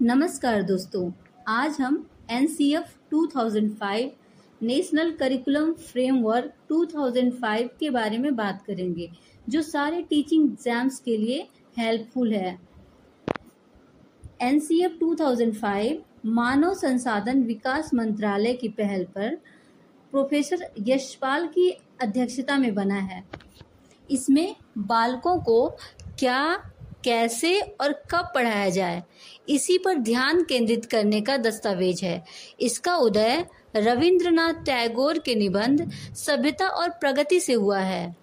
नमस्कार दोस्तों, आज हम N C F two thousand five national curriculum framework 2005 के बारे में बात करेंगे, जो सारे टीचिंग एग्ज़ाम्स के लिए हेल्पफुल है। N C F two thousand five, मानव संसाधन विकास मंत्रालय की पहल पर प्रोफेसर यशपाल की अध्यक्षता में बना है। इसमें बालकों को क्या कैसे और कब पढ़ाया जाए, इसी पर ध्यान केंद्रित करने का दस्तावेज़ है। इसका उदय रविंद्रनाथ टैगोर के निबंध सभ्यता और प्रगति से हुआ है।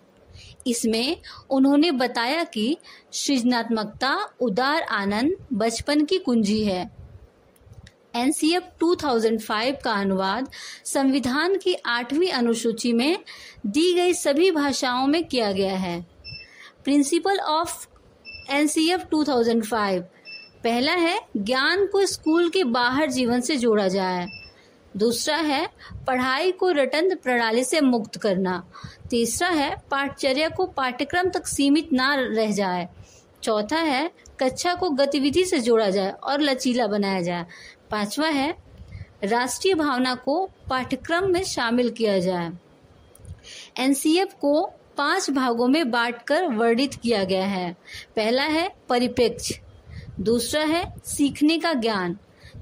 इसमें उन्होंने बताया कि सृजनात्मकता, उदार आनंद बचपन की कुंजी है। एनसीएफ 2005 का अनुवाद संविधान की आठवीं अनुसूची में दी गई सभी भाषाओं में किया गया है। प्रिंसिपल ऑफ़ एनसीएफ 2005 पहला है, ज्ञान को स्कूल के बाहर जीवन से जोड़ा जाए। दूसरा है, पढ़ाई को रटन प्रणाली से मुक्त करना। तीसरा है, पाठचर्या को पाठ्यक्रम तक सीमित ना रह जाए। चौथा है, कक्षा को गतिविधि से जोड़ा जाए और लचीला बनाया जाए। पांचवा है, राष्ट्रीय भावना को पाठ्यक्रम में शामिल किया जाए। एनसीएफ को पाँच भागों में बांटकर वर्णित किया गया है। पहला है परिप्रेक्ष्य, दूसरा है सीखने का ज्ञान,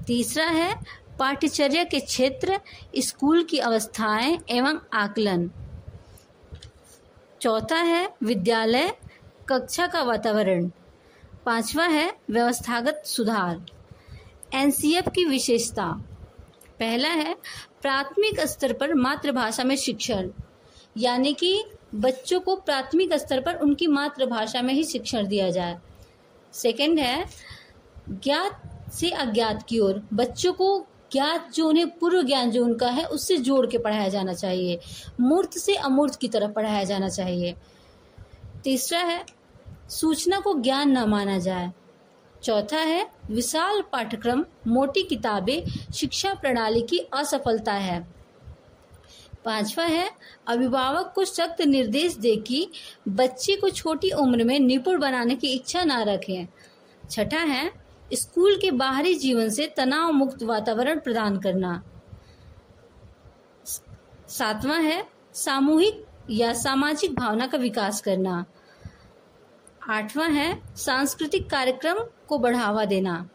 तीसरा है पाठ्यचर्या के क्षेत्र, स्कूल की अवस्थाएँ एवं आकलन। चौथा है विद्यालय, कक्षा का वातावरण। पांचवा है व्यवस्थागत सुधार, एनसीएफ की विशेषता। पहला है प्राथमिक स्तर पर मातृभाषा में शिक्षण, यानी कि बच्चों को प्राथमिक स्तर पर उनकी मातृभाषा में ही शिक्षण दिया जाए। सेकंड है, ज्ञात से अज्ञात की ओर। बच्चों को ज्ञात जो उन्हें पूर्व ज्ञान जो उनका है, उससे जोड़ के पढ़ाया जाना चाहिए। मूर्त से अमूर्त की तरफ़ पढ़ाया जाना चाहिए। तीसरा है, सूचना को ज्ञान न माना जाए। चौथा है, विशाल पाठ्यक्रम, मोटी किताबें, शिक्षा प्रणाली की असफलता है। पांचवा है, अभिभावक को सख्त निर्देश दे कि बच्चे को छोटी उम्र में निपुण बनाने की इच्छा ना रखें। छठा है, स्कूल के बाहरी जीवन से तनाव मुक्त वातावरण प्रदान करना। सातवां है, सामूहिक या सामाजिक भावना का विकास करना। आठवां है, सांस्कृतिक कार्यक्रम को बढ़ावा देना।